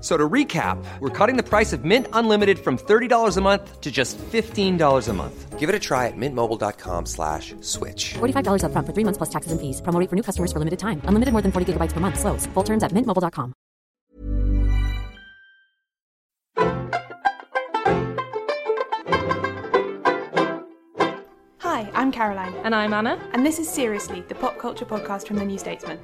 So to recap, we're cutting the price of Mint Unlimited from $30 a month to just $15 a month. Give it a try at mintmobile.com slash switch. $45 upfront for three months plus taxes and fees. Promo for new customers for limited time. Unlimited more than 40 gigabytes per month. Slows. Full terms at mintmobile.com. Hi, I'm Caroline, And I'm Anna. and this is Seriously, the pop culture podcast from the New Statesman.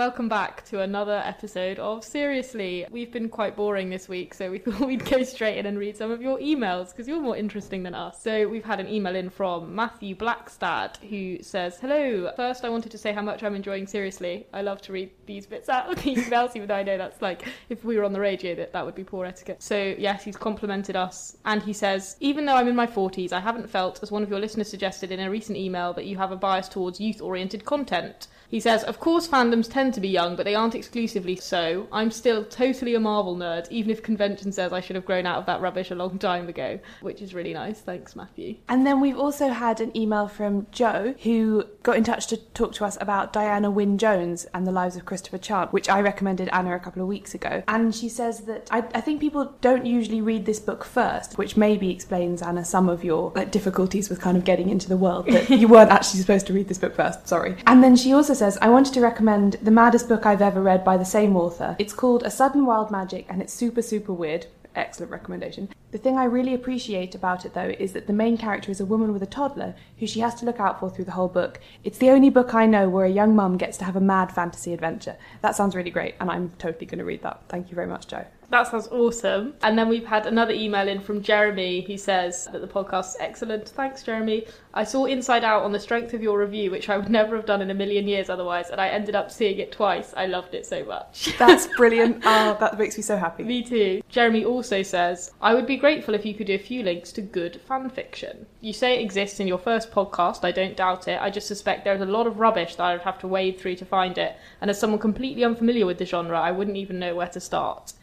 Welcome back to another episode of Seriously. We've been quite boring this week, so we thought we'd go straight in and read some of your emails because you're more interesting than us. So we've had an email in from Matthew Blackstad who says, Hello. First, I wanted to say how much I'm enjoying Seriously. I love to read these bits out of the emails, even though I know that's like, if we were on the radio, that, that would be poor etiquette. So, yes, he's complimented us. And he says, Even though I'm in my 40s, I haven't felt, as one of your listeners suggested in a recent email, that you have a bias towards youth oriented content. He says, Of course, fandoms tend to be young, but they aren't exclusively so. I'm still totally a Marvel nerd, even if convention says I should have grown out of that rubbish a long time ago, which is really nice. Thanks, Matthew. And then we've also had an email from Joe who got in touch to talk to us about Diana Wynne Jones and the lives of Christopher Chant, which I recommended Anna a couple of weeks ago. And she says that I, I think people don't usually read this book first, which maybe explains, Anna, some of your like, difficulties with kind of getting into the world, that you weren't actually supposed to read this book first, sorry. And then she also says, I wanted to recommend the maddest book I've ever read by the same author. It's called A Sudden Wild Magic and it's super, super weird. Excellent recommendation. The thing I really appreciate about it, though, is that the main character is a woman with a toddler who she has to look out for through the whole book. It's the only book I know where a young mum gets to have a mad fantasy adventure. That sounds really great, and I'm totally going to read that. Thank you very much, Joe. That sounds awesome. And then we've had another email in from Jeremy who says that the podcast's excellent. Thanks, Jeremy. I saw Inside Out on the strength of your review, which I would never have done in a million years otherwise, and I ended up seeing it twice. I loved it so much. That's brilliant. oh, that makes me so happy. Me too. Jeremy also says, I would be grateful if you could do a few links to good fan fiction. You say it exists in your first podcast, I don't doubt it. I just suspect there's a lot of rubbish that I would have to wade through to find it, and as someone completely unfamiliar with the genre, I wouldn't even know where to start.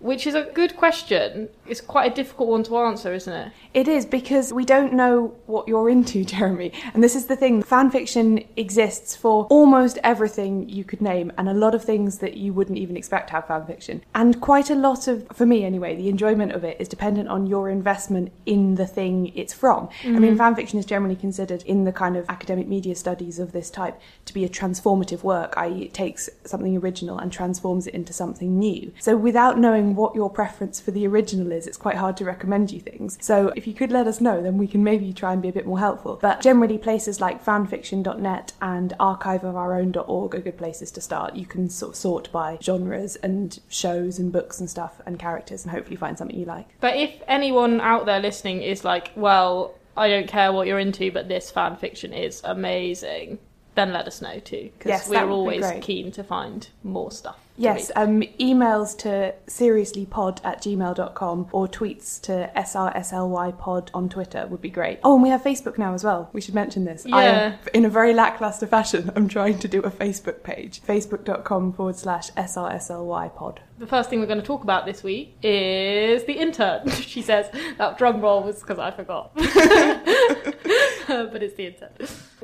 Which is a good question. It's quite a difficult one to answer, isn't it? It is because we don't know what you're into, Jeremy. And this is the thing fan fiction exists for almost everything you could name, and a lot of things that you wouldn't even expect to have fan fiction. And quite a lot of, for me anyway, the enjoyment of it is dependent on your investment in the thing it's from. I mean, mm-hmm. fan fiction is generally considered in the kind of academic media studies of this type to be a transformative work, i.e., it takes something original and transforms it into something new. So without knowing what your preference for the original is, it's quite hard to recommend you things. So if you could let us know, then we can maybe try and be a bit more helpful. But generally, places like fanfiction.net and archiveofourown.org are good places to start. You can sort of sort by genres and shows and books and stuff and characters and hopefully find something you like. But if anyone out there listening is like, well, I don't care what you're into, but this fan fiction is amazing, then let us know too. Because Yes, we're would be always keen to find more stuff. Yes, um, emails to seriouslypod at gmail.com or tweets to srslypod on Twitter would be great. Oh, and we have Facebook now as well. We should mention this. I am, Yeah. in a very lackluster fashion, I'm trying to do a Facebook page. Facebook.com forward slash srslypod. The first thing we're going to talk about this week is the intern. she says that drum roll was because I forgot, but it's the intern.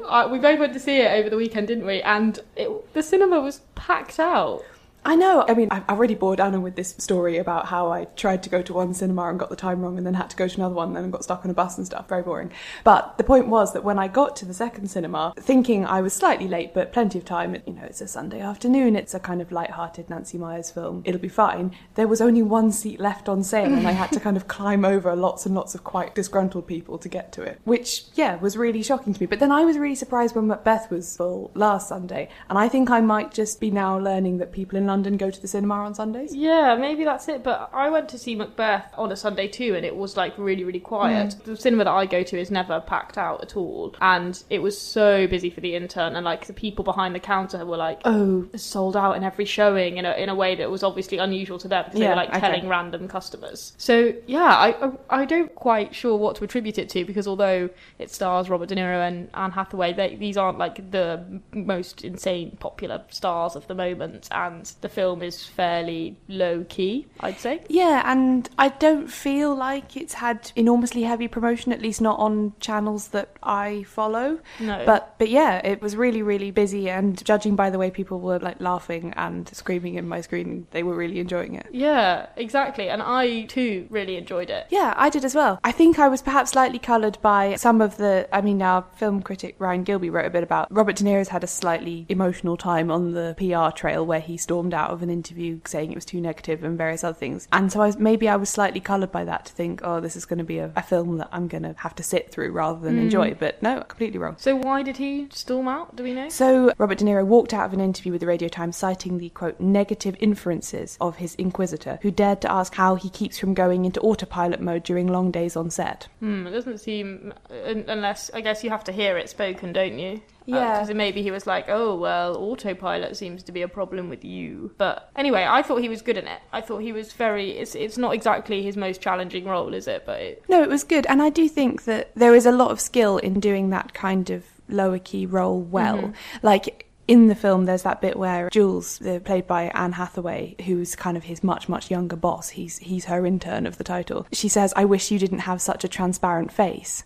Uh, we both went to see it over the weekend, didn't we? And it, the cinema was packed out. I know. I mean, I've already bored Anna with this story about how I tried to go to one cinema and got the time wrong and then had to go to another one and then got stuck on a bus and stuff. Very boring. But the point was that when I got to the second cinema, thinking I was slightly late but plenty of time, you know, it's a Sunday afternoon, it's a kind of light-hearted Nancy Meyers film, it'll be fine. There was only one seat left on sale and I had to kind of climb over lots and lots of quite disgruntled people to get to it, which, yeah, was really shocking to me. But then I was really surprised when Macbeth was full last Sunday, and I think I might just be now learning that people in London go to the cinema on Sundays. Yeah, maybe that's it. But I went to see Macbeth on a Sunday too, and it was like really, really quiet. Mm. The cinema that I go to is never packed out at all, and it was so busy for the intern, and like the people behind the counter were like, "Oh, sold out in every showing," in a in a way that was obviously unusual to them because they were like okay. telling random customers. So yeah, I I I don't quite sure what to attribute it to because although it stars Robert De Niro and Anne Hathaway, they, these aren't like the most insane popular stars of the moment, and the film is fairly low key, I'd say. Yeah, and I don't feel like it's had enormously heavy promotion, at least not on channels that I follow. No. But but yeah, it was really really busy, and judging by the way people were like laughing and screaming in my screen, they were really enjoying it. Yeah, exactly. And I too really enjoyed it. Yeah, I did as well. I think I was perhaps slightly coloured by some of the. I mean, our film critic Ryan Gilbey wrote a bit about Robert De Niro's had a slightly emotional time on the PR trail where he stormed out of an interview saying it was too negative and various other things. And so I was, maybe I was slightly coloured by that to think, oh, this is going to be a, a film that I'm going to have to sit through rather than enjoy. But no, completely wrong. So why did he storm out? Do we know? So, Robert De Niro walked out of an interview with the Radio Times citing the quote negative inferences of his inquisitor, who dared to ask how he keeps from going into autopilot mode during long days on set. Hmm, it doesn't seem unless I guess you have to hear it spoken, don't you? Yeah. Because maybe he was like, "Oh well, autopilot seems to be a problem with you." But anyway, I thought he was good in it. I thought he was very. It's it's not exactly his most challenging role, is it? But it, No, it was good. And I do think that there is a lot of skill in doing that kind of lower key role well. Like in the film, there's that bit where Jules, uh, played by Anne Hathaway, who's kind of his much, much younger boss, he's, he's her intern of the title, she says, I wish you didn't have such a transparent face.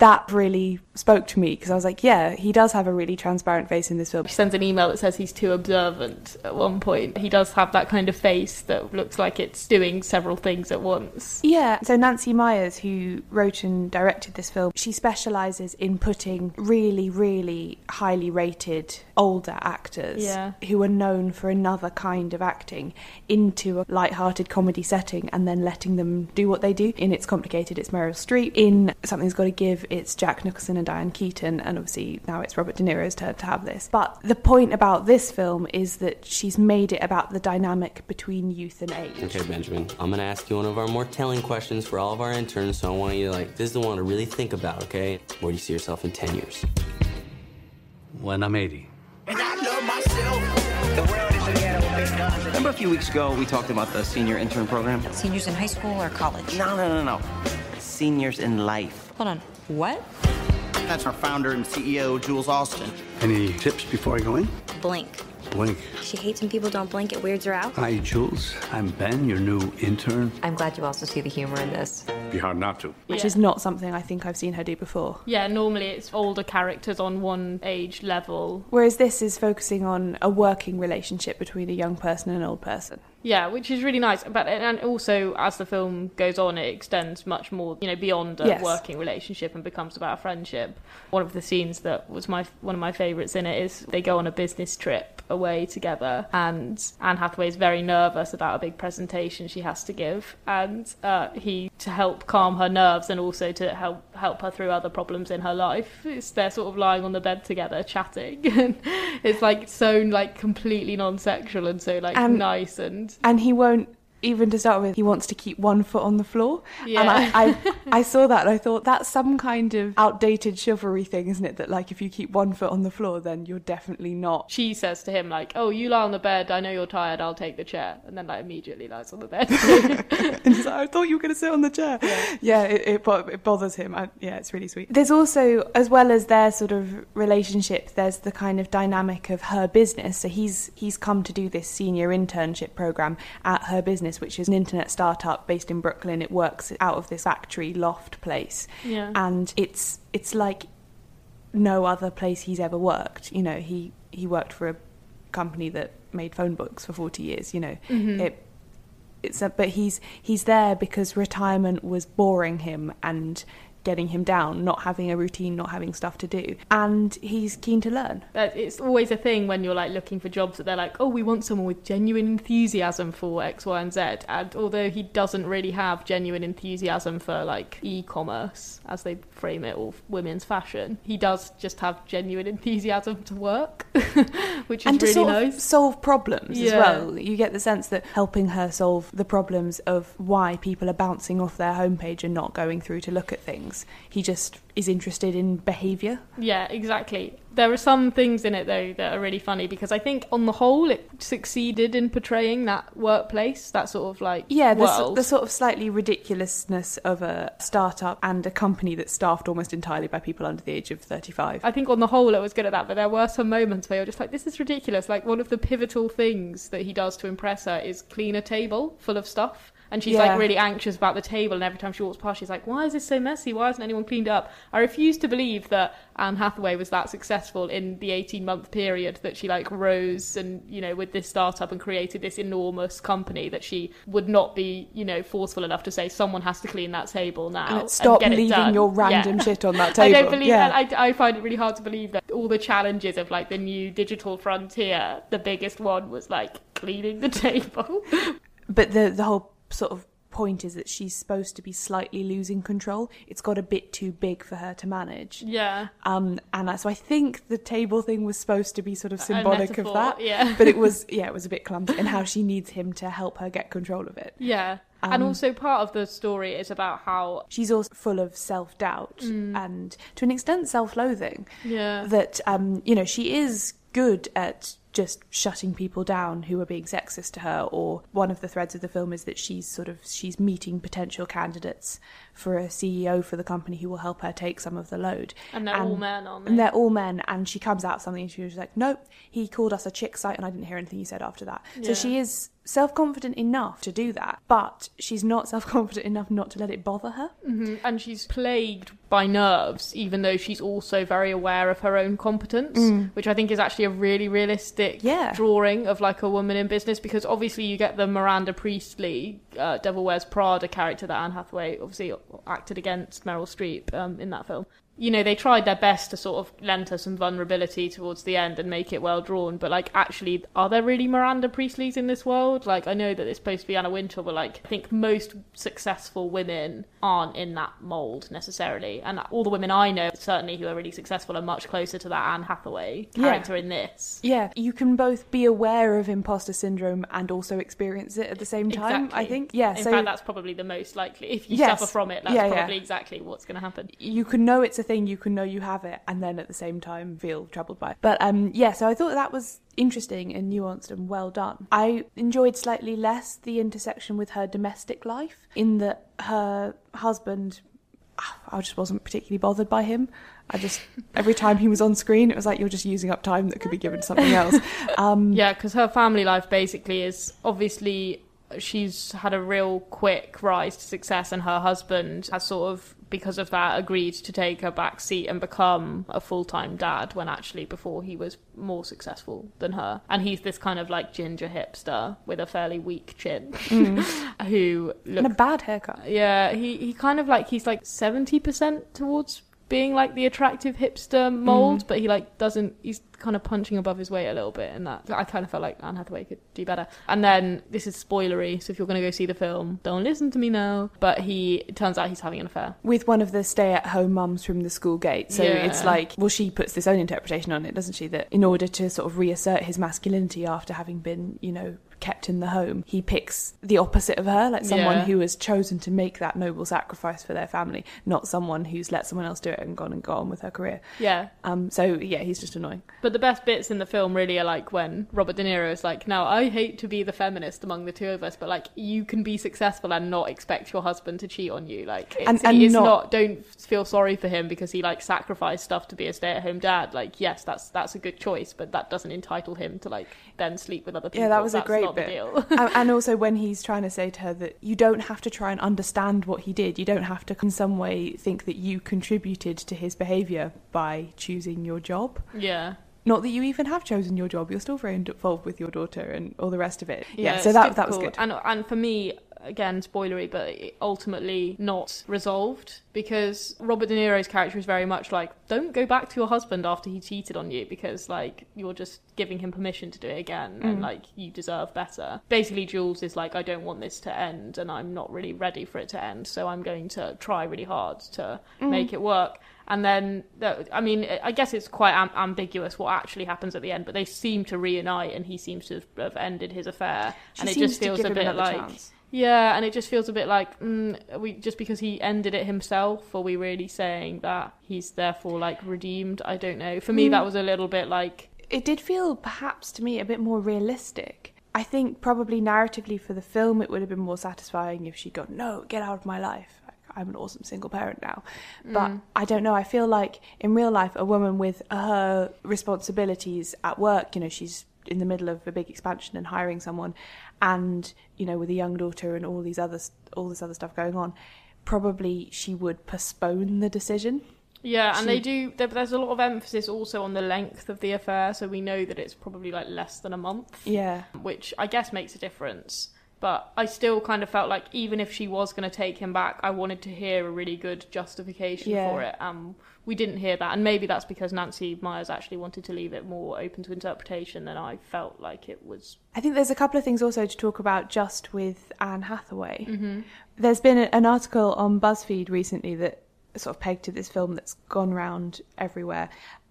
That really spoke to me because I was like, yeah, he does have a really transparent face in this film. he sends an email that says he's too observant. At one point, he does have that kind of face that looks like it's doing several things at once. Yeah, so Nancy Meyers, who wrote and directed this film, she specialises in putting really, really highly rated older actors Yeah. who are known for another kind of acting into a light-hearted comedy setting and then letting them do what they do. In It's Complicated, it's Meryl Streep. In Something's Got to Give, it's Jack Nicholson and Diane Keaton. And obviously now it's Robert De Niro's turn to have this. But the point about this film is that she's made it about the dynamic between youth and age. Okay, Benjamin, I'm gonna ask you one of our more telling questions for all of our interns, so I want you to, like, this is the one to really think about, okay? Where do you see yourself in 10 years? When I'm 80. Remember a few weeks ago we talked about the senior intern program? Seniors in high school or college? No, no, no, no. Seniors in life. Hold on. What? That's our founder and CEO, Jules Austin. Any tips before I go in? Blink. Blink. She hates when people don't blink. It weirds her out. Hi, Jules. I'm Ben, your new intern. I'm glad you also see the humor in this. Be hard not to. which Yeah. is not something I think I've seen her do before. Yeah, normally it's older characters on one age level. Whereas this is focusing on a working relationship between a young person and an old person. Yeah, which is really nice. But and also as the film goes on, it extends much more, you know, beyond a Yes. working relationship and becomes about a friendship. One of the scenes that was my one of my favourites in it is they go on a business trip away together, and Anne Hathaway is very nervous about a big presentation she has to give, and uh, he to help calm her nerves and also to help help her through other problems in her life. It's, they're sort of lying on the bed together chatting, and it's like so like completely non-sexual and so like nice and And he won't even to start with, he wants to keep one foot on the floor. Yeah. And I, I, I saw that and I thought that's some kind of outdated chivalry thing, isn't it? That like if you keep one foot on the floor, then you're definitely not. she says to him like, "Oh, you lie on the bed. I know you're tired. I'll take the chair." And then like immediately lies on the bed. And he's like, I thought you were going to sit on the chair. Yeah, it, it, bo- it bothers him. I, yeah, it's really sweet. There's also, as well as their sort of relationship, there's the kind of dynamic of her business. So he's he's come to do this senior internship program at her business, which is an internet startup based in Brooklyn. It works out of this factory loft place, Yeah. and it's it's like no other place he's ever worked. You know, he he worked for a company that made phone books for 40 years, you know. Mhm. It it's a, but he's he's there because retirement was boring him and getting him down, not having a routine, not having stuff to do. And he's keen to learn. It's always a thing when you're like looking for jobs that they're like, oh, we want someone with genuine enthusiasm for X, Y, and Z. And although he doesn't really have genuine enthusiasm for like e-commerce, as they frame it, or women's fashion, he does just have genuine enthusiasm to work, which is and to really sort nice. of solve problems as well. You get the sense that helping her solve the problems of why people are bouncing off their homepage and not going through to look at things. He just is interested in behaviour. Yeah, exactly. There are some things in it though that are really funny because I think on the whole it succeeded in portraying that workplace, that sort of like Yeah, the, the sort of slightly ridiculousness of a startup and a company that's staffed almost entirely by people under the age of 35. I think on the whole it was good at that, but there were some moments where you're just like, this is ridiculous. Like one of the pivotal things that he does to impress her is clean a table full of stuff. And she's Yeah. like really anxious about the table, and every time she walks past, she's like, "Why is this so messy? Why hasn't anyone cleaned up?" I refuse to believe that Anne Hathaway was that successful in the eighteen-month period that she like rose and you know with this startup and created this enormous company that she would not be you know forceful enough to say someone has to clean that table now. And stop get it leaving done." your random Yeah. shit on that table. I don't believe Yeah. that. I, I find it really hard to believe that all the challenges of like the new digital frontier, the biggest one was like cleaning the table. But the the whole sort of point is that she's supposed to be slightly losing control. It's got a bit too big for her to manage. yeah. Um, and so I think the table thing was supposed to be sort of symbolic of that. yeah. But it was, yeah, it was a bit clumsy and how she needs him to help her get control of it. Yeah. and Um, also part of the story is about how She's also full of self doubt Mm. and to an extent self loathing. Yeah. That, um, you know, she is good at just shutting people down who are being sexist to her or one of the threads of the film is that she's sort of she's meeting potential candidates for a CEO for the company who will help her take some of the load. And they're all men, aren't they? and they're all men and she comes out something and she was like nope he called us a chick site and I didn't hear anything he said after that. So she is self-confident enough to do that but she's not self-confident enough not to let it bother her hmm And she's plagued by nerves, even though she's also very aware of her own competence, Mm. which I think is actually a really realistic Yeah. drawing of like a woman in business. Because obviously you get the Miranda Priestly, uh, Devil Wears Prada character that Anne Hathaway obviously acted against Meryl Streep um, in that film. You know, they tried their best to sort of lend her some vulnerability towards the end and make it well drawn, but like, actually, are there really Miranda Priestlys in this world? Like, I know that it's supposed to be Anna Wintour, but like, I think most successful women aren't in that mold necessarily. And all the women I know, certainly who are really successful, are much closer to that Anne Hathaway Yeah. character in this. yeah you can both be aware of imposter syndrome and also experience it at the same time Exactly. I think yeah In so fact, that's probably the most likely. If you Yes. suffer from it, that's Yeah, yeah. probably exactly what's going to happen. you can know it's a thing, you can know you have it, and then at the same time feel troubled by it. But um, yeah, so I thought that was interesting and nuanced and well done. I enjoyed slightly less the intersection with her domestic life, in that her husband, I just wasn't particularly bothered by him. I just every time he was on screen, it was like you're just using up time that could be given to something else. Um, Yeah, because her family life basically is obviously she's had a real quick rise to success, and her husband has sort of, because of that, agreed to take a back seat and become a full time dad when actually before he was more successful than her. And he's this kind of like ginger hipster with a fairly weak chin mm. who and a bad haircut. Yeah, he, he kind of like, he's like 70% towards being like the attractive hipster mold, mm. but he like doesn't, he's kind of punching above his weight a little bit and that I kind of felt like Anne Hathaway could do better. And then this is spoilery, so if you're going to go see the film, don't listen to me now. But he, it turns out he's having an affair. with one of the stay-at-home mums from the school gate. So Yeah. it's like, well, she puts this own interpretation on it, doesn't she? That in order to sort of reassert his masculinity after having been, you know, kept in the home, he picks the opposite of her, like someone Yeah. who has chosen to make that noble sacrifice for their family, not someone who's let someone else do it and gone and gone with her career. Yeah. Um. So yeah, he's just annoying. But the best bits in the film really are like when Robert De Niro is like, now I hate to be the feminist among the two of us, but like you can be successful and not expect your husband to cheat on you. Like it's, And- and it's not- not, don't feel sorry for him because he like sacrificed stuff to be a stay at home dad. Like yes, that's that's a good choice, but that doesn't entitle him to like then sleep with other people. Yeah, that was a great not the deal. and, and also when he's trying to say to her that you don't have to try and understand what he did. You don't have to, in some way, think that you contributed to his behaviour by choosing your job. yeah. not that you even have chosen your job. You're still very involved with your daughter and all the rest of it. Yeah, it's so that that was good. And and for me, again, spoilery, but ultimately not resolved because Robert De Niro's character is very much like, don't go back to your husband after he cheated on you because like you're just giving him permission to do it again and Mm. like you deserve better. Basically, Jules is like, I don't want this to end and I'm not really ready for it to end, so I'm going to try really hard to Mm. make it work. And then, I mean, I guess it's quite am- ambiguous what actually happens at the end, but they seem to reunite, and he seems to have ended his affair, She and it just feels a bit like, chance. Yeah, and it just feels a bit like, mm, we just because he ended it himself, are we really saying that he's therefore like redeemed? I don't know. For me, Mm. that was a little bit like, it did feel perhaps to me a bit more realistic. I think probably narratively for the film it would have been more satisfying if she'd gone, No, get out of my life. I'm an awesome single parent now. But Mm. I don't know, I feel like in real life a woman with her responsibilities at work, you know, she's in the middle of a big expansion and hiring someone and, you know, with a young daughter and all these other all this other stuff going on, probably she would postpone the decision. yeah, and She- they do. There's a lot of emphasis also on the length of the affair, so we know that it's probably like less than a month. Yeah. which I guess makes a difference. But I still kind of felt like even if she was going to take him back, I wanted to hear a really good justification Yeah. for it. Um, we didn't hear that, and maybe that's because Nancy Meyers actually wanted to leave it more open to interpretation than I felt like it was. I think there's a couple of things also to talk about just with Anne Hathaway. Mhm. There's been an article on BuzzFeed recently that sort of pegged to this film that's gone round everywhere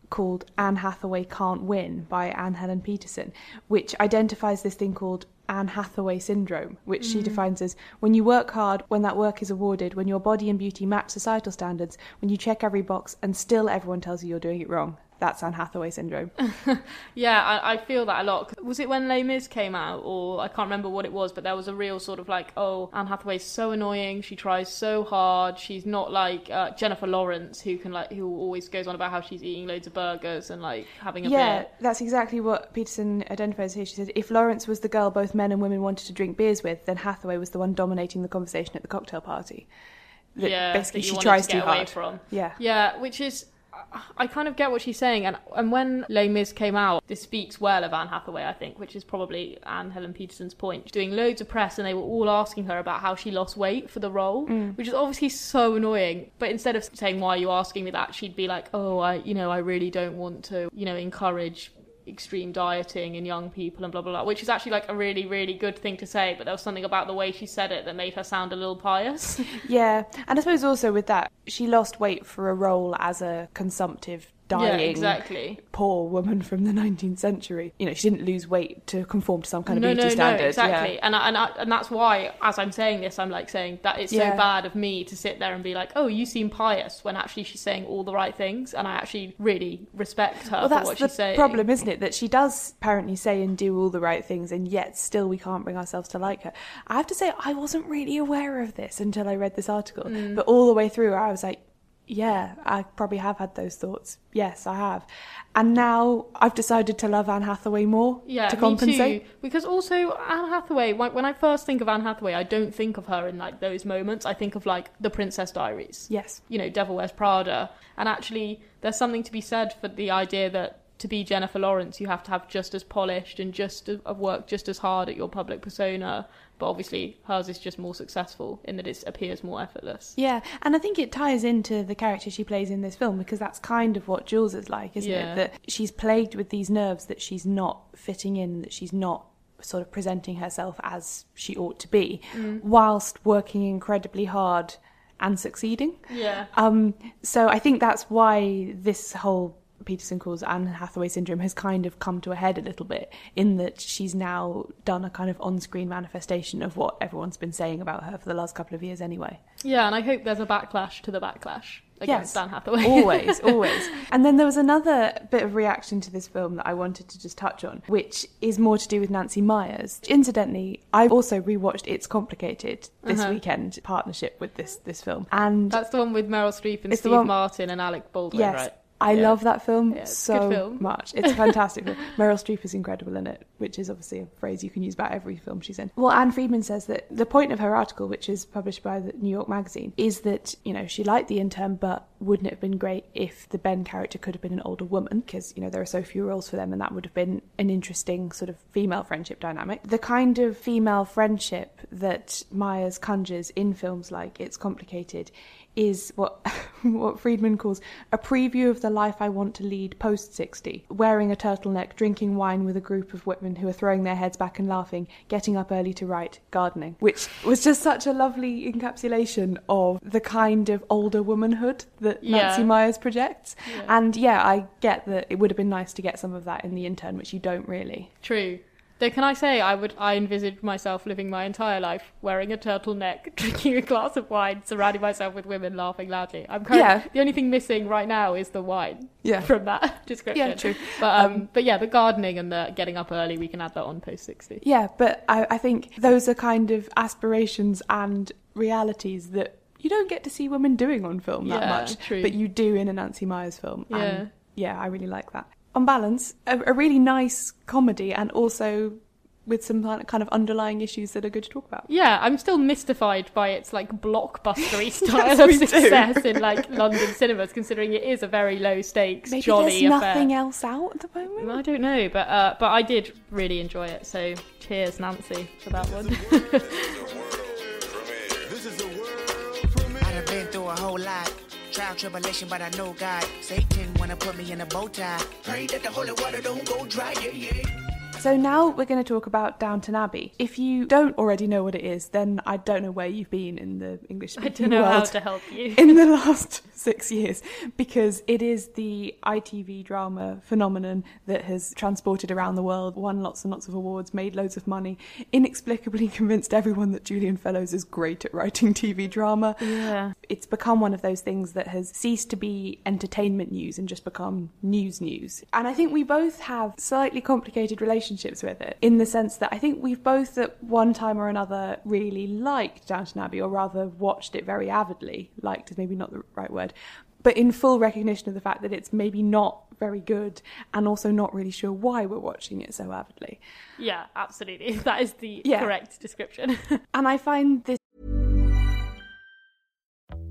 called Anne Hathaway Can't Win by Anne Helen Petersen, which identifies this thing called Anne Hathaway syndrome, which she Mm. defines as when you work hard, when that work is awarded, when your body and beauty match societal standards, when you check every box and still everyone tells you you're doing it wrong. That's Anne Hathaway syndrome. Yeah, I, I feel that a lot. Was it when Les Mis came out, or I can't remember what it was, but there was a real sort of like, oh, Anne Hathaway's so annoying. She tries so hard. She's not like uh, Jennifer Lawrence, who can like, who always goes on about how she's eating loads of burgers and like having a yeah, beer. that's exactly what Petersen identifies here. She said, if Lawrence was the girl both men and women wanted to drink beers with, then Hathaway was the one dominating the conversation at the cocktail party. That yeah, basically that she tries to get too away hard. from. Yeah. yeah, which is. I kind of get what she's saying, and and when Les Mis came out, this speaks well of Anne Hathaway, I think, which is probably Anne Helen Petersen's point. She's doing loads of press, and they were all asking her about how she lost weight for the role, Mm. which is obviously so annoying. But instead of saying why are you asking me that, she'd be like, oh, I, you know, I really don't want to, you know, encourage extreme dieting in young people and blah blah blah which is actually like a really really good thing to say but there was something about the way she said it that made her sound a little pious. Yeah, and I suppose also with that, she lost weight for a role as a consumptive, dying, Yeah, exactly. poor woman from the 19th century. You know, she didn't lose weight to conform to some kind of no, beauty no, standard. No, exactly. Yeah. And I, and I, and that's why, as I'm saying this, I'm like saying that it's Yeah. so bad of me to sit there and be like, "Oh, you seem pious," when actually she's saying all the right things, and I actually really respect her Well, for that's what the she's saying. problem, isn't it? That she does apparently say and do all the right things, and yet still we can't bring ourselves to like her. I have to say, I wasn't really aware of this until I read this article. Mm. But all the way through, I was like, yeah, I probably have had those thoughts. Yes, I have. And now I've decided to love Anne Hathaway more Yeah, to compensate. Because also Anne Hathaway, when when I first think of Anne Hathaway, I don't think of her in like those moments. I think of like The Princess Diaries. Yes. You know, Devil Wears Prada. And actually, there's something to be said for the idea that to be Jennifer Lawrence, you have to have just as polished and just as, have worked just as hard at your public persona. But obviously, hers is just more successful in that it appears more effortless. Yeah, and I think it ties into the character she plays in this film because that's kind of what Jules is like, isn't Yeah. it? That she's plagued with these nerves that she's not fitting in, that she's not sort of presenting herself as she ought to be, Mm. whilst working incredibly hard and succeeding. Yeah. Um, so I think that's why this whole Petersen calls Anne Hathaway syndrome has kind of come to a head a little bit in that she's now done a kind of on-screen manifestation of what everyone's been saying about her for the last couple of years anyway. Yeah, and I hope there's a backlash to the backlash against Anne Hathaway. always, always. And then there was another bit of reaction to this film that I wanted to just touch on, which is more to do with Nancy Meyers. Incidentally, I've also rewatched It's Complicated this Uh-huh. weekend, partnership with this this film, and That's the one with Meryl Streep and Steve one- Martin and Alec Baldwin, yes, right? I Yeah. love that film Yeah, so film. much. It's a fantastic. film. Meryl Streep is incredible in it, which is obviously a phrase you can use about every film she's in. Well, Ann Friedman says that the point of her article, which is published by the New York Magazine, is that you know she liked the intern, but wouldn't it have been great if the Ben character could have been an older woman? Because you know there are so few roles for them, and that would have been an interesting sort of female friendship dynamic. The kind of female friendship that Meyers conjures in films like It's Complicated is what what Friedman calls a preview of the life I want to lead post 60, wearing a turtleneck, drinking wine with a group of women who are throwing their heads back and laughing, getting up early to write, gardening, which was just such a lovely encapsulation of the kind of older womanhood that Yeah. Nancy Meyers projects. And yeah, I get that it would have been nice to get some of that in the intern, which you don't really. True. Though, can I say, I would, I envisage myself living my entire life wearing a turtleneck, drinking a glass of wine, surrounding myself with women laughing loudly. I'm kind Yeah. of, the only thing missing right now is the wine. Yeah. From that description. Yeah, true. But um, but yeah, the gardening and the getting up early, we can add that on post sixty. Yeah, but I, I think those are kind of aspirations and realities that you don't get to see women doing on film that Yeah, much, true. but you do in a Nancy Meyers film. Yeah. And yeah, I really like that. On balance, a, a really nice comedy and also with some kind of- underlying issues that are good to talk about. Yeah, I'm still mystified by its like blockbustery style Yes, of success in like London cinemas, considering it is a very low stakes, Maybe jolly there's affair. nothing else out at the moment. I don't know, but uh, but I did really enjoy it. So cheers, Nancy, for that one. I done been through a whole lot. Trial, tribulation, but I know God. Satan wanna put me in a bow tie. Pray that the holy water don't go dry, yeah, yeah. So now we're going to talk about Downton Abbey. If you don't already know what it is, then I don't know where you've been in the English I speaking don't know world how to help you. in the last six years because it is the ITV drama phenomenon that has transported around the world, won lots and lots of awards, made loads of money, inexplicably convinced everyone that Julian Fellowes is great at writing TV drama. Yeah. It's become one of those things that has ceased to be entertainment news and just become news news. And I think we both have slightly complicated relationships with it in the sense that I think we've both at one time or another really liked Downton Abbey, or rather watched it very avidly. Liked is maybe not the right word. But in full recognition of the fact that it's maybe not very good and also not really sure why we're watching it so avidly. Yeah, absolutely. That is the Yeah. correct description. And I find this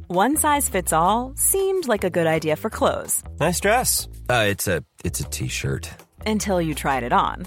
One size fits all seemed like a good idea for clothes Nice dress. Uh, it's a it's a t-shirt. until you tried it on.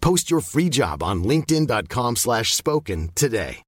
Post your free job on linkedin.com/spoken slash spoken today.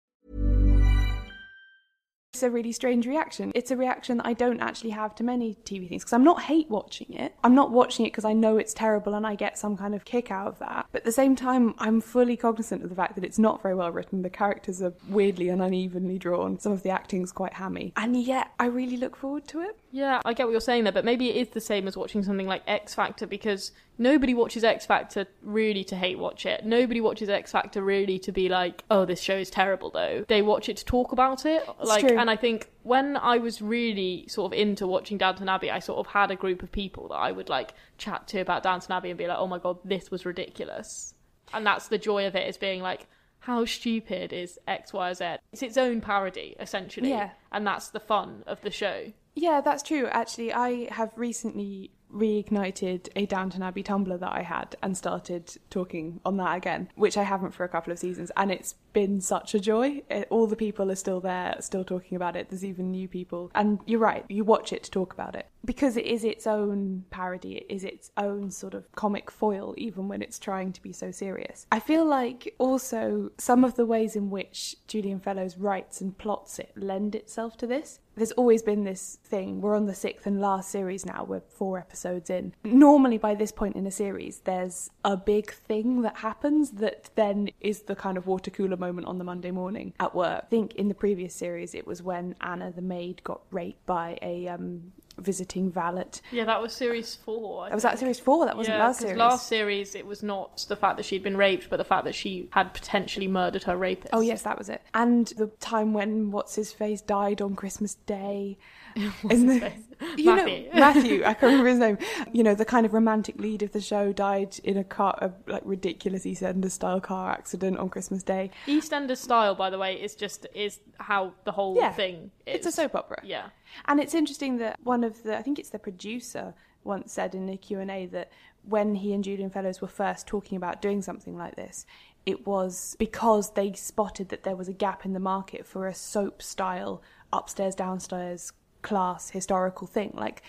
It's a really strange reaction. It's a reaction that I don't actually have to many TV things because I'm not hate watching it. I'm not watching it because I know it's terrible and I get some kind of kick out of that. But at the same time, I'm fully cognizant of the fact that it's not very well written. The characters are weirdly and unevenly drawn. Some of the acting's quite hammy. And yet, I really look forward to it. Yeah, I get what you're saying there, but maybe it is the same as watching something like X Factor because nobody watches X Factor really to hate watch it. Nobody watches X Factor really to be like, oh, this show is terrible though. They watch it to talk about it. It's like, true. and I think when I was really sort of into watching Downton Abbey, I sort of had a group of people that I would like chat to about Downton Abbey and be like, oh my god, this was ridiculous. And that's the joy of it is being like, how stupid is X, Y, or Z? It's its own parody, essentially. Yeah. And that's the fun of the show. Yeah, that's true. Actually, I have recently reignited a Downton Abbey Tumblr that I had and started talking on that again, which I haven't for a couple of seasons, and it's been such a joy. All the people are still there, still talking about it. There's even new people, and you're right. You watch it to talk about it because it is its own parody. It is its own sort of comic foil, even when it's trying to be so serious. I feel like also some of the ways in which Julian Fellowes writes and plots it lend itself to this there's always been this thing. We're on the sixth and last series now. We're four episodes in. Normally, by this point in a series, there's a big thing that happens that then is the kind of water cooler moment on the Monday morning at work. I think in the previous series, it was when Anna the maid got raped by a um, visiting valet. Yeah, that was series four. I was that series four? That wasn't yeah, last series. Last series, it was not the fact that she'd been raped, but the fact that she had potentially murdered her rapist. Oh yes, that was it. And the time when what's his face died on Christmas Day. Isn't his it- face? You Matthew. know, Matthew. I can't remember his name. You know, the kind of romantic lead of the show died in a car, a like ridiculous EastEnders style car accident on Christmas Day. EastEnders style, by the way, is just is how the whole Yeah, thing. Is. It's a soap opera. Yeah. And it's interesting that one of the, I think it's the producer, once said in the Q and A that when he and Julian Fellowes were first talking about doing something like this, it was because they spotted that there was a gap in the market for a soap style upstairs downstairs class historical thing. Like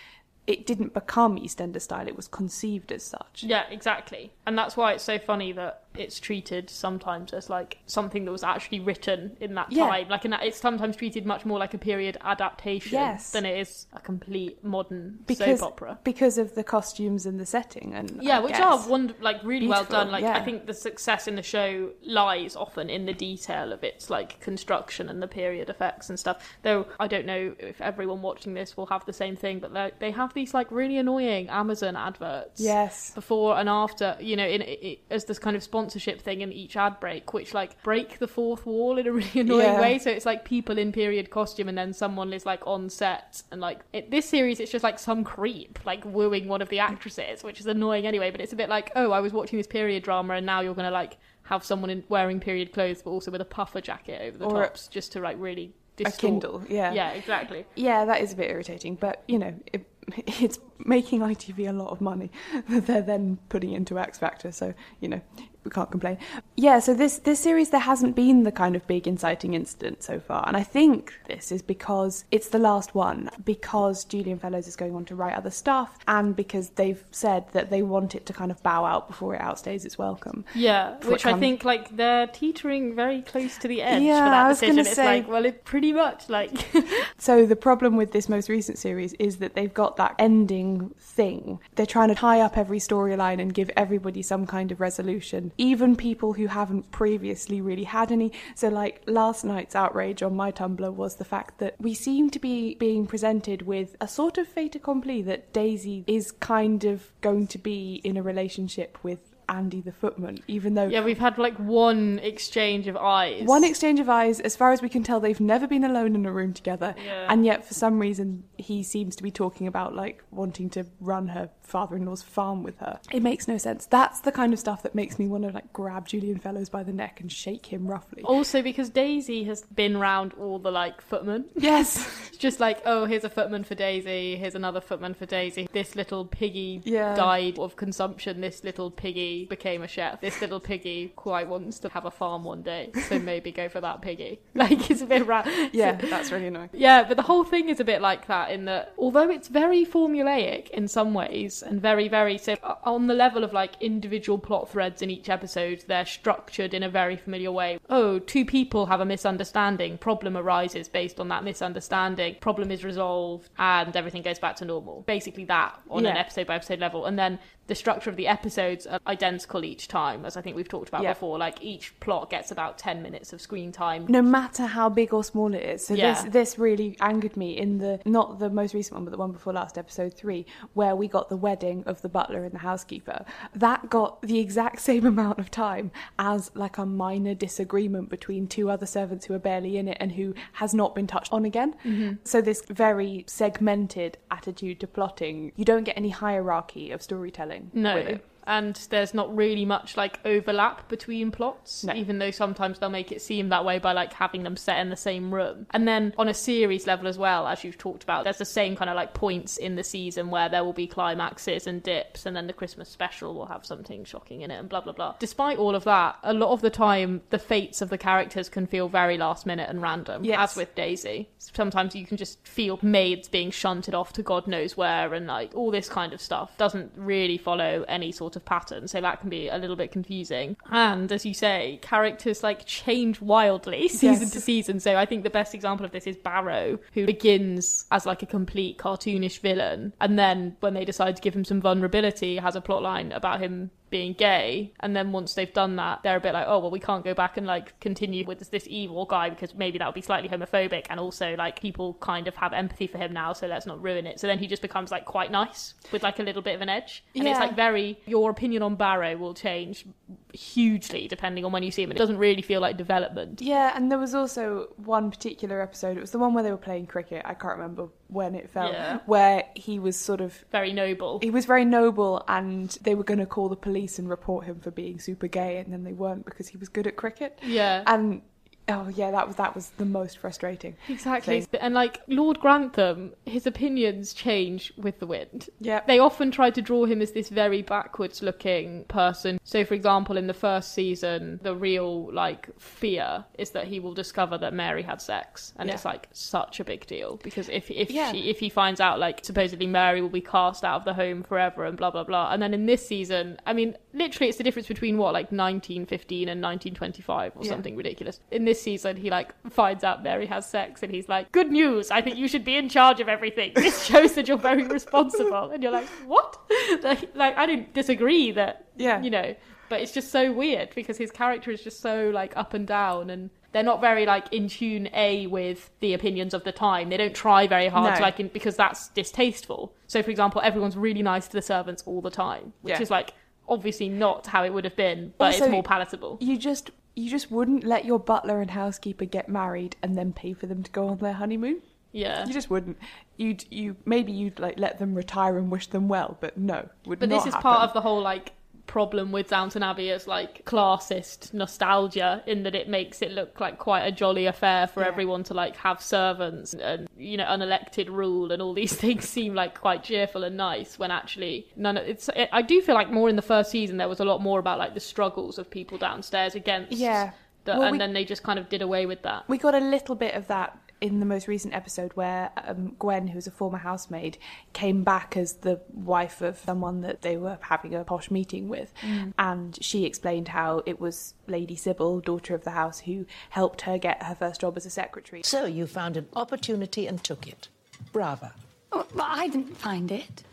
it didn't become EastEnders style; it was conceived as such. Yeah, exactly. And that's why it's so funny that it's treated sometimes as like something that was actually written in that Yeah. time. Like in that, it's sometimes treated much more like a period adaptation Yes. than it is a complete modern Because soap opera. because of the costumes and the setting and Yeah, I which guess. are wonder- like really well done. Like yeah. I think the success in the show lies often in the detail of its like construction and the period effects and stuff. Though I don't know if everyone watching this will have the same thing, but they- they have these like really annoying Amazon adverts. Yes. Before and after, you know, in it, as this kind of sponsorship thing in each ad break, which like break the fourth wall in a really annoying Yeah. way. So it's like people in period costume, and then someone is like on set, and like it, this series, it's just like some creep like wooing one of the actresses, which is annoying anyway. But it's a bit like, oh, I was watching this period drama, and now you're gonna like have someone in, wearing period clothes, but also with a puffer jacket over the Or a- tops, just to like really a. Kindle. Yeah, yeah, exactly. Yeah, that is a bit irritating, but you know, it, it's making ITV a lot of money that they're then putting into X Factor, so you know, we can't complain. Yeah, so this this series there hasn't been the kind of big inciting incident so far, and I think this is because it's the last one, because Julian Fellowes is going on to write other stuff, and because they've said that they want it to kind of bow out before it outstays its welcome. Yeah, which I think like they're teetering very close to the edge Yeah, for that I was decision. It's say- like, well, it pretty much like So the problem with this most recent series is that they've got that ending thing. They're trying to tie up every storyline and give everybody some kind of resolution, even people who haven't previously really had any. So like last night's outrage on my Tumblr was the fact that we seem to be being presented with a sort of fait accompli that Daisy is kind of going to be in a relationship with Andy the footman, even though yeah, we've had like one exchange of eyes. one exchange of eyes, as far as we can tell, they've never been alone in a room together. Yeah. And yet, for some reason, he seems to be talking about like wanting to run her father-in-law's farm with her. It makes no sense. That's the kind of stuff that makes me want to like grab Julian Fellowes by the neck and shake him roughly. Also, because Daisy has been round all the like footmen. Yes. it's just like, oh, here's a footman for Daisy. Here's another footman for Daisy. This little piggy Yeah. died of consumption. This little piggy became a chef. This little piggy quite wants to have a farm one day, so maybe go for that piggy. Like it's a bit ra- Yeah, that's really annoying. Yeah, but the whole thing is a bit like that in that although it's very formulaic in some ways and very, very so on the level of like individual plot threads in each episode, they're structured in a very familiar way. Oh, two people have a misunderstanding, problem arises based on that misunderstanding, problem is resolved, and everything goes back to normal. Basically that on an episode by episode level. And then the structure of the episodes are identical each time, as I think we've talked about Yeah. before. Like each plot gets about ten minutes of screen time. No matter how big or small it is. So Yeah. this this really angered me in the not the most recent one, but the one before last, episode three, where we got the wedding of the butler and the housekeeper. That got the exact same amount of time as like a minor disagreement between two other servants who are barely in it and who has not been touched on again. Mhm. So this very segmented attitude to plotting, you don't get any hierarchy of storytelling No. And there's not really much like overlap between plots, even though sometimes they'll make it seem that way by like having them set in the same room. And then on a series level as well, as you've talked about, there's the same kind of like points in the season where there will be climaxes and dips, and then the Christmas special will have something shocking in it, and blah blah blah. Despite all of that, a lot of the time the fates of the characters can feel very last minute and random, Yes. as with Daisy. Sometimes you can just feel maids being shunted off to God knows where, and like all this kind of stuff doesn't really follow any sort of pattern, so that can be a little bit confusing. And as you say, characters like change wildly season Yes. to season. So I think the best example of this is Barrow, who begins as like a complete cartoonish villain, and then when they decide to give him some vulnerability, has a plot line about him being gay and then once they've done that they're a bit like oh well we can't go back and like continue with this, this evil guy because maybe that would be slightly homophobic. And also like people kind of have empathy for him now so let's not ruin it. So then he just becomes like quite nice with like a little bit of an edge. And it's like very your opinion on barrow will change hugely depending on when you see him it doesn't really feel like development Yeah, and there was also one particular episode. It was the one where they were playing cricket. I can't remember when it fell. Yeah. Where he was sort of very noble. He was very noble, and they were going to call the police and report him for being super gay, and then they weren't because he was good at cricket. Yeah. And oh yeah, that was that was the most frustrating. Exactly. thing. And like Lord Grantham, his opinions change with the wind. Yeah. They often try to draw him as this very backwards looking person. So for example, in the first season, the real like fear is that he will discover that Mary had sex. And Yeah. it's like such a big deal because if if Yeah. she if he finds out like supposedly Mary will be cast out of the home forever and blah blah blah. And then in this season, I mean, literally it's the difference between what like 1915 and 1925 or Yeah. something ridiculous. In this season, he like finds out Mary has sex, and he's like, "Good news! I think you should be in charge of everything. This shows that you're very responsible." And you're like, "What?" like, like I don't disagree that, Yeah. you know, but it's just so weird because his character is just so like up and down and. They're not very like in tune a with the opinions of the time. They don't try very hard to like in, because that's distasteful. So for example, everyone's really nice to the servants all the time, which Yeah. is like obviously not how it would have been, but Also, it's more palatable. You just you just wouldn't let your butler and housekeeper get married and then pay for them to go on their honeymoon. Yeah. You just wouldn't. You'd you maybe you'd like let them retire and wish them well, but no, would But this is happen. part of the whole like problem with Downton Abbey as like classist nostalgia in that it makes it look like quite a jolly affair for everyone to like have servants and you know unelected rule and all these things seem like quite cheerful and nice when actually none of it's it, I do feel like more in the first season there was a lot more about like the struggles of people downstairs against Yeah. the, Well, and we- then they just kind of did away with that. We got a little bit of that in the most recent episode where um, Gwen, who's a former housemaid, came back as the wife of someone that they were having a posh meeting with. Mm. And she explained how it was Lady Sybil, daughter of the house, who helped her get her first job as a secretary. So you found an opportunity and took it. Brava. Oh, but I didn't find it.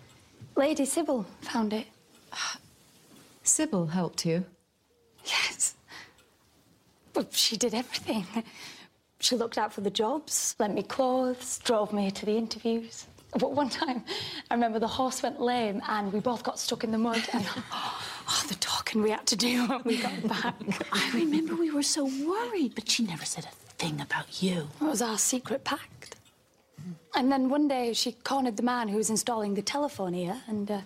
Lady Sybil found it. Sybil helped you. Yes. But she did everything. She looked out for the jobs, lent me clothes, drove me to the interviews. But one time, I remember the horse went lame and we both got stuck in the mud. And oh, the talking we had to do when we got back. I remember we were so worried, but she never said a thing about you. It was our secret pact. And then one day she cornered the man who was installing the telephone here, and uh,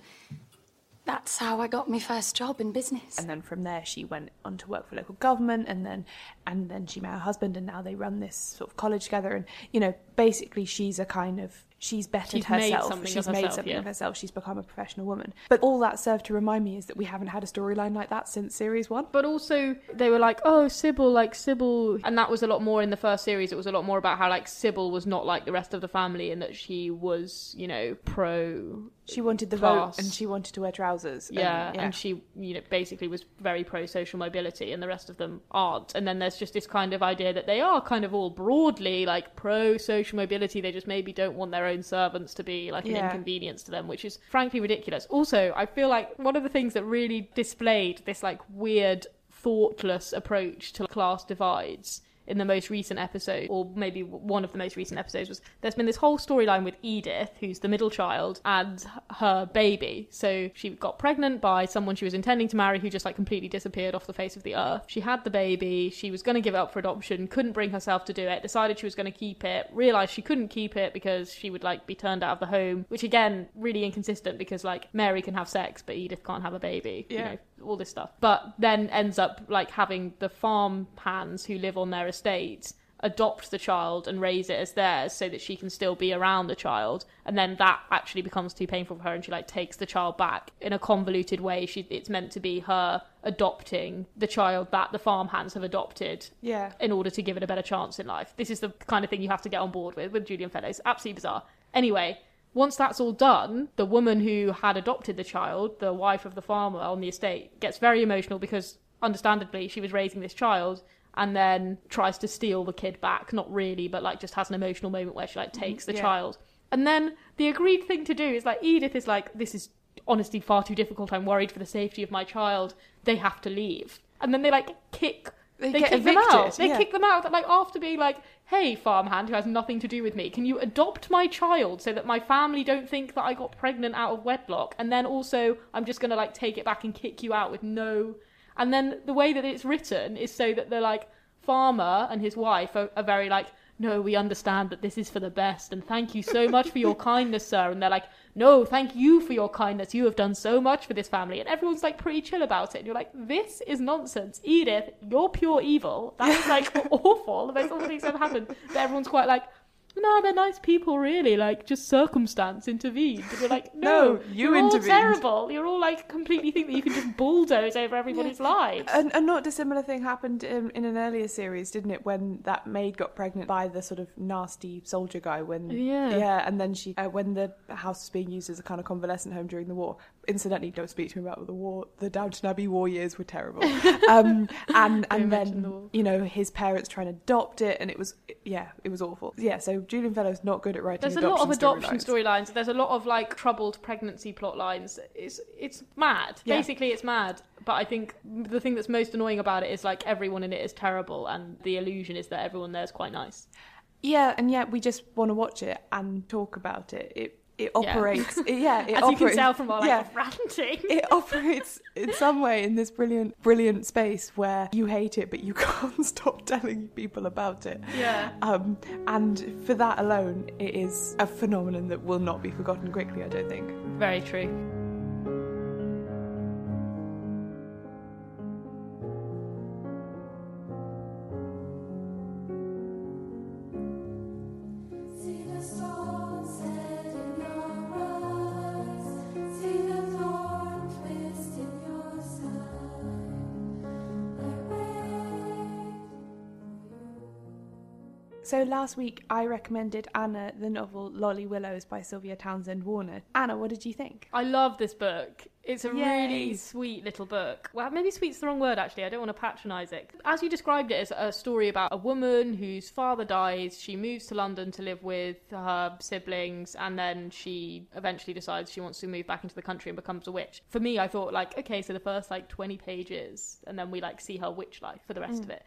that's how I got my first job in business. And then from there, she went on to work for local government, and then and then she met her husband, and now they run this sort of college together. And you know, basically, she's a kind of she's bettered She's herself. something she's of made something yeah. of herself. She's become a professional woman. But all that served to remind me is that we haven't had a storyline like that since series one. But also, they were like, "Oh, Sybil, like Sybil," and that was a lot more in the first series. It was a lot more about how like Sybil was not like the rest of the family, and that she was, you know, pro. She wanted the class. vote, and she wanted to wear trousers. and- Yeah, yeah. and she, you know, basically was very pro social mobility, and the rest of them aren't. And then there's just this kind of idea that they are kind of all broadly like pro social mobility. They just maybe don't want their own servants to be like an Yeah. inconvenience to them, which is frankly ridiculous. Also, I feel like one of the things that really displayed this like weird, thoughtless approach to class divides in the most recent episode, or maybe one of the most recent episodes, was there's been this whole storyline with Edith, who's the middle child, and her baby. So she got pregnant by someone she was intending to marry who just like completely disappeared off the face of the earth. She had the baby, she was going to give it up for adoption, couldn't bring herself to do it, decided she was going to keep it, realized she couldn't keep it because she would like be turned out of the home, which again, really inconsistent because like Mary can have sex, but Edith can't have a baby. You Yeah. know, all this stuff. But then ends up like having the farm hands who live on their estate adopt the child and raise it as theirs so that she can still be around the child. And then that actually becomes too painful for her and she like takes the child back in a convoluted way. She it's meant to be her adopting the child that the farm hands have adopted Yeah. in order to give it a better chance in life. This is the kind of thing you have to get on board with with Julian Fellowes. Absolutely bizarre. Anyway once that's all done, the woman who had adopted the child, the wife of the farmer on the estate, gets very emotional because, understandably, she was raising this child and then tries to steal the kid back. Not really, but like just has an emotional moment where she like mm-hmm. takes the Yeah. child. And then the agreed thing to do is like Edith is like, this is honestly far too difficult. I'm worried for the safety of my child. They have to leave. And then they like kick. They They, get kick them out. They yeah. kick them out. Like after being like, "Hey, farmhand who has nothing to do with me, can you adopt my child so that my family don't think that I got pregnant out of wedlock? And then also, I'm just gonna like take it back and kick you out with no." And then the way that it's written is so that the like farmer and his wife are, are very like, "No, we understand that this is for the best, and thank you so much for your kindness, sir." And they're like, "No, thank you for your kindness. You have done so much for this family." And everyone's like pretty chill about it. And you're like, "This is nonsense, Edith. You're pure evil. That is like awful. The most awful things ever happened." But everyone's quite like. No, they're nice people, really. Like, just circumstance intervened. And you're like, no, No, you you're all terrible. You're all like completely think that you can just bulldoze over everybody's lives. And, and not dissimilar thing happened in, in an earlier series, didn't it? When that maid got pregnant by the sort of nasty soldier guy. When Yeah. yeah, and then she uh, when the house was being used as a kind of convalescent home during the war. Incidentally, don't speak to me about the war. The Downton Abbey war years were terrible. um, and and mention the then you know his parents trying to adopt it, and it was yeah, it was awful. Yeah, so Julian Fellowes not good at writing. There's a lot of adoption storylines. storylines. There's a lot of like troubled pregnancy plot lines. It's it's mad. Yeah. Basically, it's mad. But I think the thing that's most annoying about it is like everyone in it is terrible, and the illusion is that everyone there is quite nice. Yeah, and yet we just want to watch it and talk about it. It it Yeah. operates. it- yeah, it As you can tell from like yeah. ranting. it operates in some way in this brilliant, brilliant space where you hate it, but you can't stop telling people about it. Yeah. Um, and for that alone, it is a phenomenon that will not be forgotten quickly. I don't think. Very true. Last week, I recommended Anna the novel *Lolly Willowes* by Sylvia Townsend Warner. Anna, what did you think? I love this book. It's a Yay. really sweet little book. Well, maybe sweet's the wrong word, actually. I don't want to patronise it. As you described it, as a story about a woman whose father dies. She moves to London to live with her siblings, and then she eventually decides she wants to move back into the country and becomes a witch. For me, I thought, like, okay, so the first, like, 20 pages, and then we, like, see her witch life for the rest Mm. of it.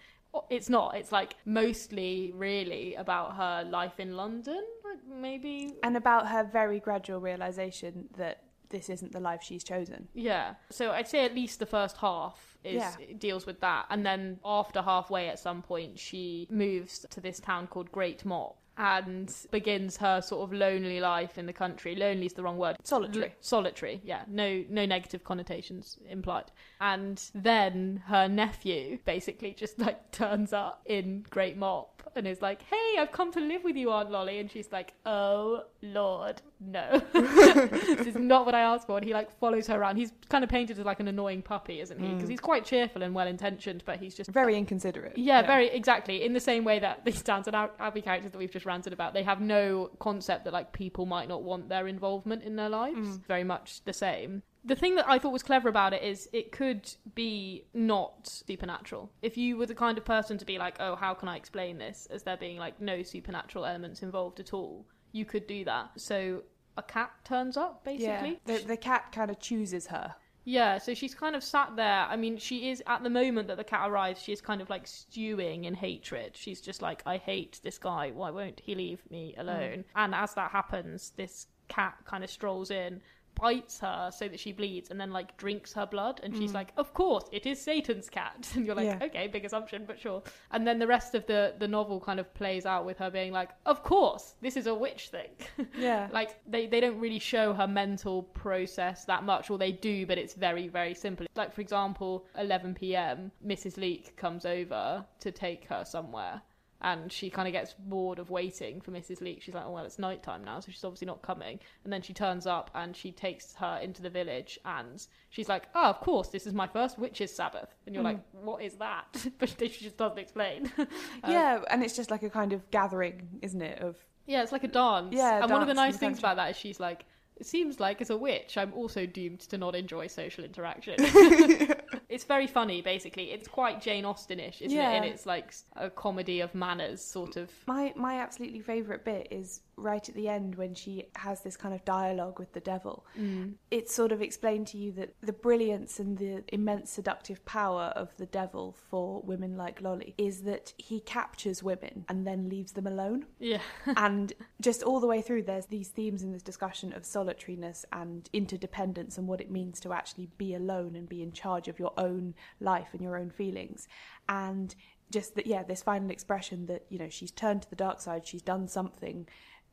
It's not. It's, like, mostly, really, about her life in London, like, maybe And about her very gradual realization that this isn't the life she's chosen. Yeah. So I'd say at least the first half is Yeah. deals with that, and then after halfway, at some point, she moves to this town called Great Mop and begins her sort of lonely life in the country. Lonely is the wrong word. Solitary. L- solitary. Yeah. No. No negative connotations implied. And then her nephew basically just like turns up in Great Mop and is like, "Hey, I've come to live with you, Aunt Lolly," and she's like, "Oh Lord, no." this is not what I asked for. And he like follows her around. He's kind of painted as like an annoying puppy, isn't he? Because Mm. he's quite cheerful and well intentioned, but he's just Very inconsiderate. yeah, very exactly. In the same way that these Downton Ab- Abbey characters that we've just ranted about, they have no concept that like people might not want their involvement in their lives. Mm. Very much the same. The thing that I thought was clever about it is it could be not supernatural. If you were the kind of person to be like, oh, how can I explain this as there being like no supernatural elements involved at all, you could do that. So a cat turns up, basically. Yeah. The, the cat kind of chooses her. Yeah, so she's kind of sat there. I mean, she is at the moment that the cat arrives, she is kind of like stewing in hatred. She's just like, I hate this guy. Why won't he leave me alone? Mm. And as that happens, this cat kind of strolls in, bites her so that she bleeds, and then like drinks her blood. And she's Mm. like, Of course, it is Satan's cat. And you're like, Yeah. Okay, big assumption, but sure. And then the rest of the the novel kind of plays out with her being like, Of course, this is a witch thing. Yeah. like they, they don't really show her mental process that much or they do but it's very very simple like for example 11 p.m mrs Leak comes over to take her somewhere and she kind of gets bored of waiting for mrs Leak she's like oh well it's nighttime now so she's obviously not coming and then she turns up and she takes her into the village and she's like oh of course this is my first witches sabbath and you're Mm. like what is that but she just doesn't explain Uh, yeah, and it's just like a kind of gathering, isn't it? Of Yeah, it's like a dance. Yeah, and one of the nice the things about that is she's like, it seems like as a witch, I'm also doomed to not enjoy social interaction. it's very funny, basically. It's quite Jane Austen-ish, isn't Yeah. it? And it's like a comedy of manners, sort of. My my absolutely favourite bit is right at the end when she has this kind of dialogue with the devil. Mm. It's sort of explained to you that the brilliance and the immense seductive power of the devil for women like Lolly is that he captures women and then leaves them alone. Yeah. and just all the way through, there's these themes in this discussion of solitariness and interdependence and what it means to actually be alone and be in charge of your own life and your own feelings. And just that, yeah, this final expression that, you know, she's turned to the dark side, she's done something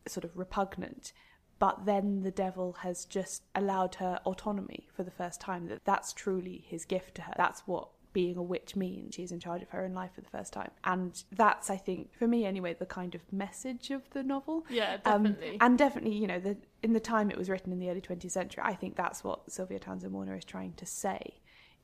sort of repugnant. But then the devil has just allowed her autonomy for the first time. That that's truly his gift to her. That's what being a witch means. She's in charge of her own life for the first time. And that's, I think, for me anyway, the kind of message of the novel. Yeah, Um, definitely. and definitely, you know, the, in the time it was written in the early 20th century, I think that's what Sylvia Townsend Warner is trying to say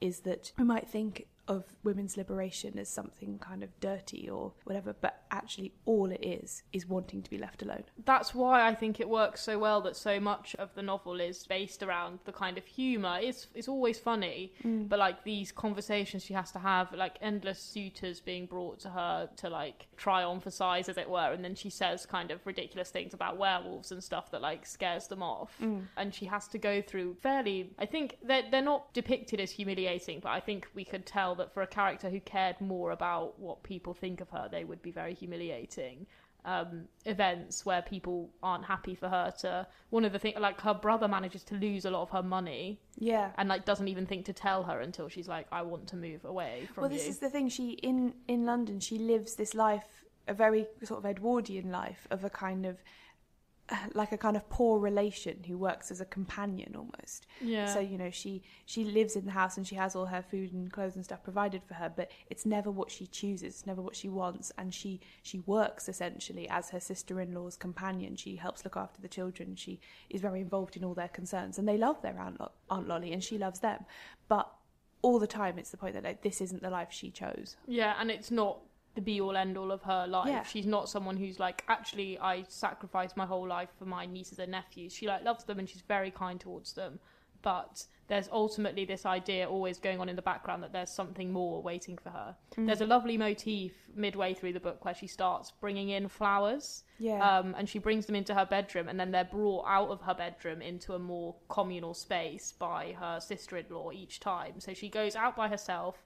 is that we might think of women's liberation as something kind of dirty or whatever, but actually all it is is wanting to be left alone. That's why I think it works so well that so much of the novel is based around the kind of humour. It's it's always funny, Mm. but like these conversations she has to have, like endless suitors being brought to her to like try on for size, as it were, and then she says kind of ridiculous things about werewolves and stuff that like scares them off, Mm. and she has to go through fairly. I think they're they're not depicted as humiliating, but I think we could tell that for a character who cared more about what people think of her, they would be very humiliating um, events where people aren't happy for her to. One of the things, like her brother manages to lose a lot of her money. Yeah. And like doesn't even think to tell her until she's like, I want to move away from well, this you. is the thing. She in in London, she lives this life, a very sort of Edwardian life of a kind of like a kind of poor relation who works as a companion almost. Yeah. So you know, she she lives in the house and she has all her food and clothes and stuff provided for her, but it's never what she chooses, it's never what she wants, and she she works essentially as her sister-in-law's companion. She helps look after the children. She is very involved in all their concerns, and they love their aunt Lo- Aunt Lolly, and she loves them, but all the time it's the point that like this isn't the life she chose. Yeah, and it's not the be all end all of her life. Yeah. She's not someone who's like, actually, I sacrificed my whole life for my nieces and nephews. She like loves them and she's very kind towards them. But there's ultimately this idea always going on in the background that there's something more waiting for her. Mm. There's a lovely motif midway through the book where she starts bringing in flowers. Yeah. Um, and she brings them into her bedroom, and then they're brought out of her bedroom into a more communal space by her sister in law each time. So she goes out by herself,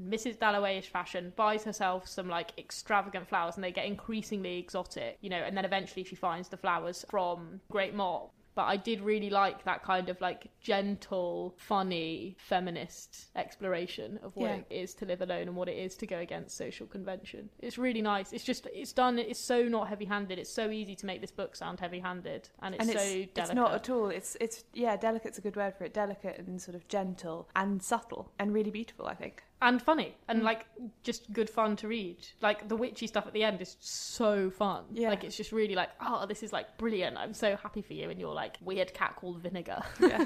Mrs. Dalloway-ish fashion, buys herself some like extravagant flowers, and they get increasingly exotic, you know. And then eventually she finds the flowers from Great Mop. But I did really like that kind of like gentle, funny, feminist exploration of what Yeah. it is to live alone and what it is to go against social convention. It's really nice. It's just it's done. It's so not heavy-handed. It's so easy to make this book sound heavy-handed, and it's and so it's, delicate. it's not at all. It's it's yeah, delicate's a good word for it. Delicate and sort of gentle and subtle and really beautiful. I think. And funny Mm. and like just good fun to read. Like the witchy stuff at the end is so fun. Yeah. Like it's just really like, oh, this is like brilliant. I'm so happy for you and your like weird cat called Vinegar. Yeah.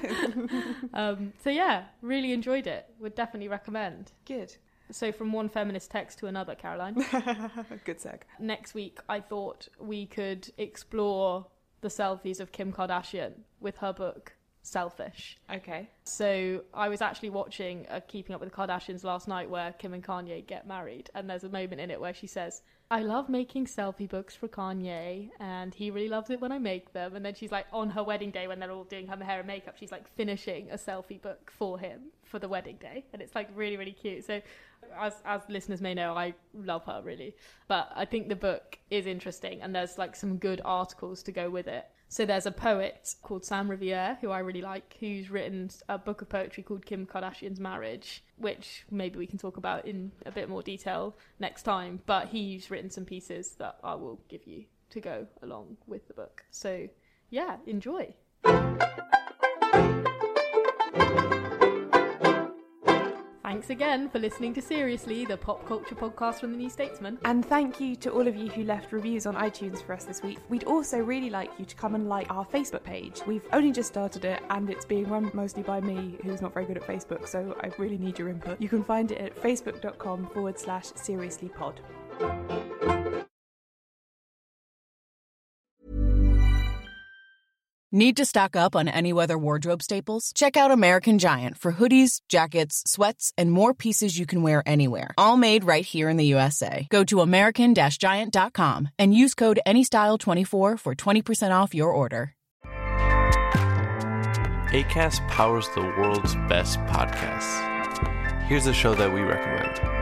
um, so yeah, really enjoyed it. Would definitely recommend. Good. So from one feminist text to another, Caroline. good seg. Next week, I thought we could explore the selfies of Kim Kardashian with her book selfish. Okay. So I was actually watching uh, Keeping Up with the Kardashians last night where Kim and Kanye get married, and there's a moment in it where she says, I love making selfie books for Kanye, and he really loves it when I make them. And then she's like, on her wedding day, when they're all doing her hair and makeup, she's like finishing a selfie book for him for the wedding day. And it's like really, really cute. So, as, as listeners may know, I love her really. But I think the book is interesting, and there's like some good articles to go with it. So there's a poet called Sam Riviere, who I really like, who's written a book of poetry called Kim Kardashian's Marriage, which maybe we can talk about in a bit more detail next time. But he's written some pieces that I will give you to go along with the book. So yeah, enjoy. Thanks again for listening to Seriously, the pop culture podcast from the New Statesman. And thank you to all of you who left reviews on iTunes for us this week. We'd also really like you to come and like our Facebook page. We've only just started it and it's being run mostly by me, who's not very good at Facebook, so I really need your input. You can find it at facebook.com forward slash seriouslypod. Need to stock up on any weather wardrobe staples? Check out American Giant for hoodies, jackets, sweats, and more pieces you can wear anywhere. All made right here in the USA. Go to American Giant.com and use code ANYSTYLE24 for 20% off your order. ACAST powers the world's best podcasts. Here's a show that we recommend.